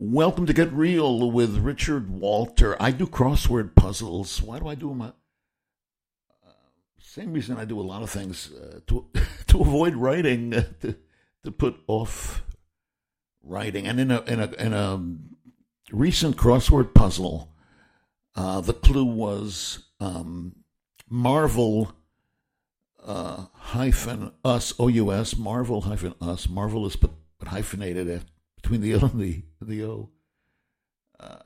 Welcome to Get Reel with Richard Walter. I do crossword puzzles. Why do I do them? Uh, same reason I do a lot of things uh, to to avoid writing, uh, to to put off writing. And in a in a in a recent crossword puzzle, uh, the clue was um, Marvel uh, hyphen us O U S Marvel hyphen us marvelous but, but hyphenated between the L and the the O. Uh,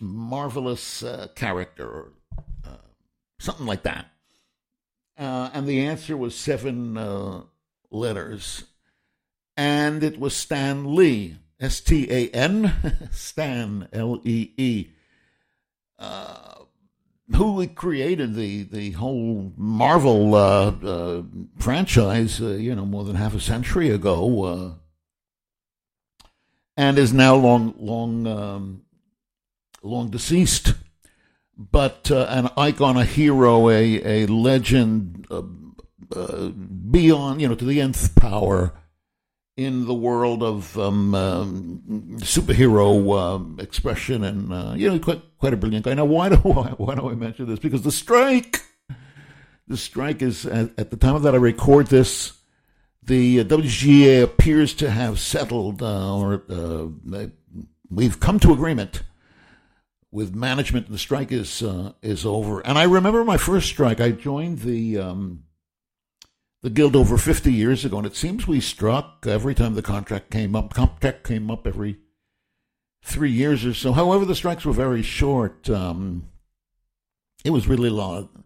marvelous uh, character or uh, something like that. Uh, and the answer was seven uh, letters. And it was Stan Lee, S T A N, Stan, L E E. Uh, who created the the whole Marvel franchise, you know, more than half a century ago, and is now long long um, long deceased, but uh, an icon, a hero, a a legend uh, beyond, you know, to the nth power in the world of um, um, superhero uh, expression, and uh, you know, quite quite a brilliant guy. Now, why do I, why do I mention this? Because the strike, the strike is at, at the time of that I record this, the uh, WGA appears to have settled, uh, or uh, we've come to agreement with management. The strike is uh, is over, and I remember my first strike. I joined the. Um, the guild over 50 years ago, and it seems we struck every time the contract came up. Contract came up every three years or so. However, the strikes were very short. Um, it was really long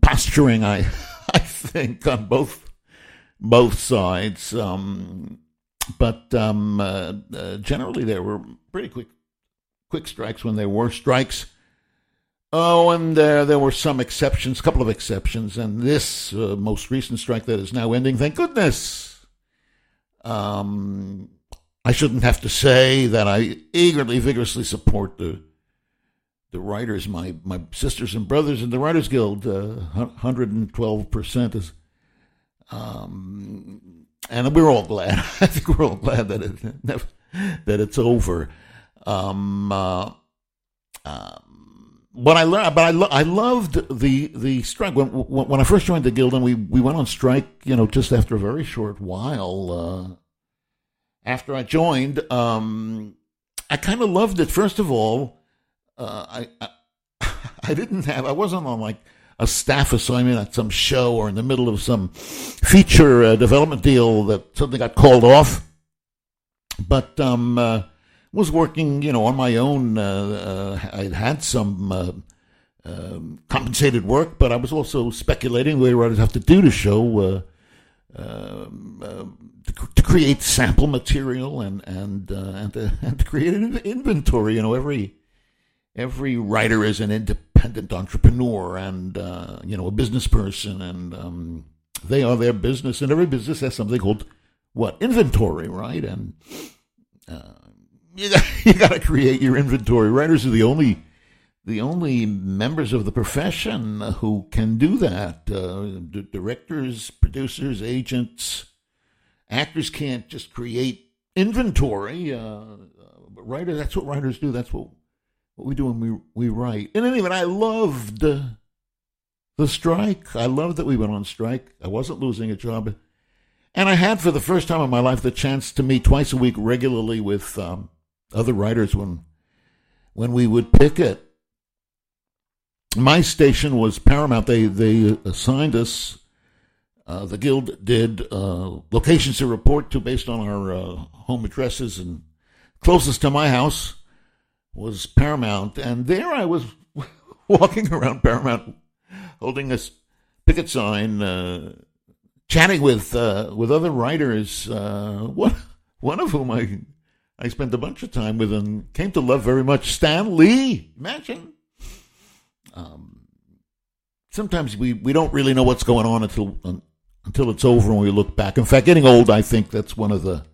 posturing, I I think, on both both sides. Um, but um, uh, uh, generally, there were pretty quick quick strikes when there were strikes. Oh, and uh, there were some exceptions, a couple of exceptions, and this uh, most recent strike that is now ending, thank goodness. Um, I shouldn't have to say that I eagerly, vigorously support the the writers, my my sisters and brothers in the Writers Guild. Hundred and twelve percent is, um, and we're all glad. I think we're all glad that it that it's over. Um, uh, uh, what I learned, but I, lo- I loved the the strike when when I first joined the guild, and we we went on strike. You know, just after a very short while uh, after I joined, um, I kind of loved it. First of all, uh, I, I I didn't have I wasn't on like a staff assignment at some show or in the middle of some feature uh, development deal that something got called off, but um, uh, was working, you know, on my own. Uh, uh, I had some uh, um, compensated work, but I was also speculating the way writers have to do to show uh, um, to, create sample material and and and, to, and to create an inventory. You know, every every writer is an independent entrepreneur and uh, you know a business person, and um, they are their business, and every business has something called what inventory, right? And you got, you got to create your inventory. Writers are the only the only members of the profession who can do that. Uh, d- directors, producers, agents, actors can't just create inventory. Uh, writers, that's what writers do. That's what what we do when we we write. And any event, I loved the strike. I loved that we went on strike. I wasn't losing a job. And I had, for the first time in my life, the chance to meet twice a week regularly with um, other writers when when we would picket. My station was Paramount. They they assigned us. Uh, the guild did uh, locations to report to based on our uh, home addresses, and closest to my house was Paramount. And there I was walking around Paramount, holding a picket sign, uh, chatting with uh, with other writers. Uh, one one of whom I I spent a bunch of time with and came to love very much Stan Lee. Imagine. Um, sometimes we, we don't really know what's going on until until it's over and we look back. In fact, getting old, I think that's one of the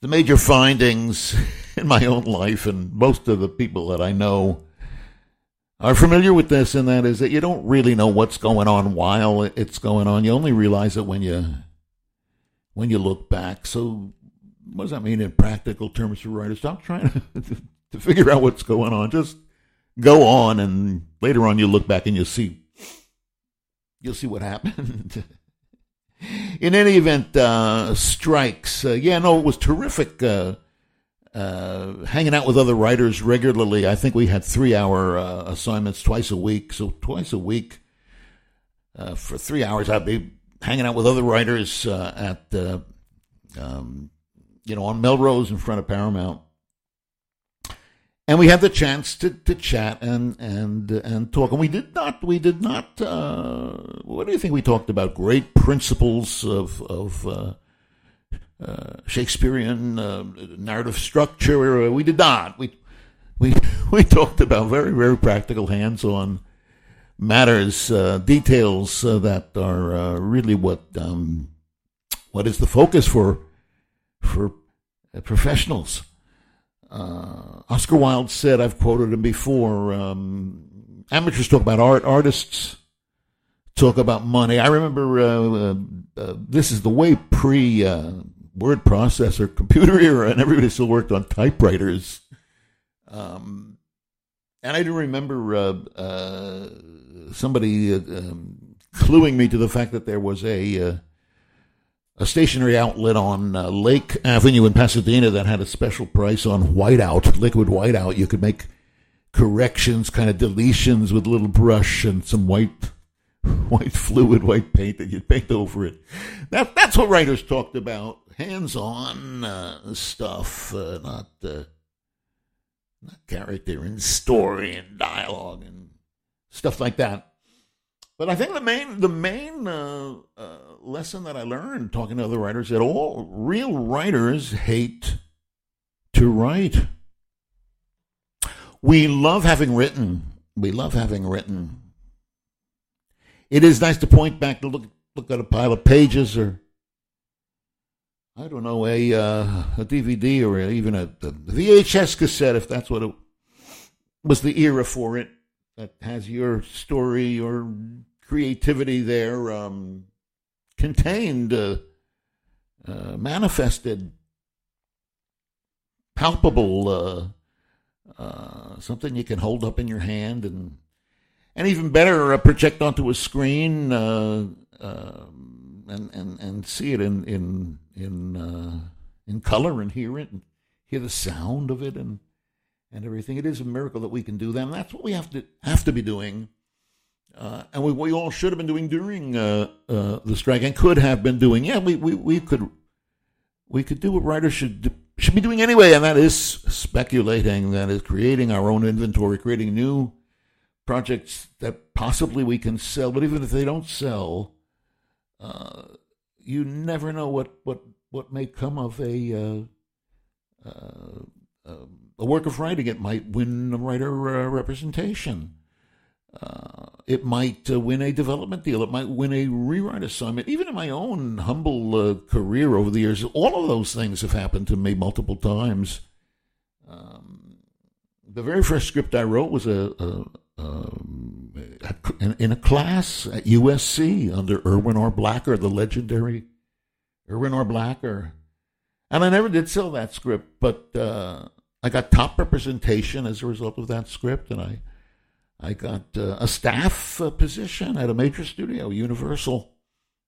the major findings in my own life, and most of the people that I know are familiar with this, and that is that you don't really know what's going on while it's going on. You only realize it when you when you look back. So what does that mean in practical terms for writers? Stop trying to, to figure out what's going on. Just go on, and later on, you look back and you'll see you'll see what happened. in any event, uh, strikes. Uh, yeah, no, it was terrific. Uh, uh, hanging out with other writers regularly. I think we had three hour uh, assignments twice a week. So twice a week uh, for three hours, I'd be hanging out with other writers uh, at, um, you know, on Melrose in front of Paramount. And we had the chance to, to chat and and and talk, and we did not we did not. Uh, what do you think we talked about? Great principles of of Shakespearean uh, narrative structure. We did not. We we we talked about very very practical, hands-on matters, uh, details uh, that are uh, really what um, what is the focus for for professionals. Oscar Wilde said, I've quoted him before. Um, amateurs talk about art, artists talk about money. I remember this is the way pre word processor computer era, and everybody still worked on typewriters. Um, and I do remember uh, uh, somebody uh, um, cluing me to the fact that there was a uh, a stationery outlet on uh, Lake Avenue in Pasadena that had a special price on whiteout, liquid whiteout. You could make corrections, kind of deletions with a little brush and some white white fluid, white paint that you'd paint over it. That, that's what writers talked about hands-on uh, stuff, uh, not uh, not character and story and dialogue and stuff like that. But I think the main the main uh, uh, lesson that I learned talking to other writers is that all real writers hate to write. We love having written. We love having written. It is nice to point back to look look at a pile of pages or I don't know, a uh, a DVD or even a, a, VHS cassette, if that's what it was the era for it, that has your story, your creativity there um, contained, uh, uh, manifested, palpable, uh, uh, something you can hold up in your hand and and even better, uh, project onto a screen. Um, and, and, and see it in in in uh, in color and hear it and hear the sound of it and and everything. It is a miracle that we can do that, and that's what we have to have to be doing. Uh, and we, we all should have been doing during uh, uh the strike, and could have been doing. Yeah, we, we, we could we could do what writers should do, should be doing anyway, and that is speculating. That is creating our own inventory, creating new projects that possibly we can sell. But even if they don't sell, uh, you never know what, what, what may come of a uh, uh, um, a work of writing. It might win a writer uh, representation. It might win a development deal. It might win a rewrite assignment. Even in my own humble career over the years, all of those things have happened to me multiple times. Um, the very first script I wrote was a, a, um, in, in, a class at USC under Irwin R. Blacker, the legendary Irwin R. Blacker. And I never did sell that script, but uh, I got top representation as a result of that script, and I I got uh, a staff uh, position at a major studio, Universal,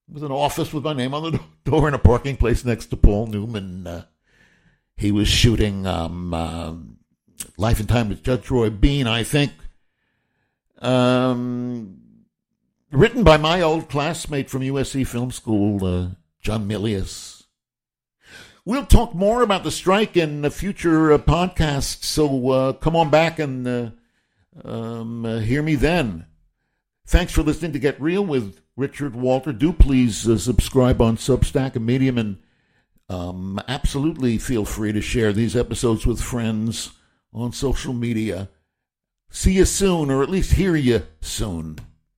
with an office with my name on the door in a parking place next to Paul Newman. Uh, he was shooting um, um, Life and Time with Judge Roy Bean, I think, um, written by my old classmate from USC Film School, uh, John Milius. We'll talk more about the strike in a future uh, podcast, so uh, come on back and uh, um, uh, hear me then. Thanks for listening to Get Reel with Richard Walter. Do please uh, subscribe on Substack and Medium, and um, absolutely feel free to share these episodes with friends on social media. See you soon, or at least hear you soon.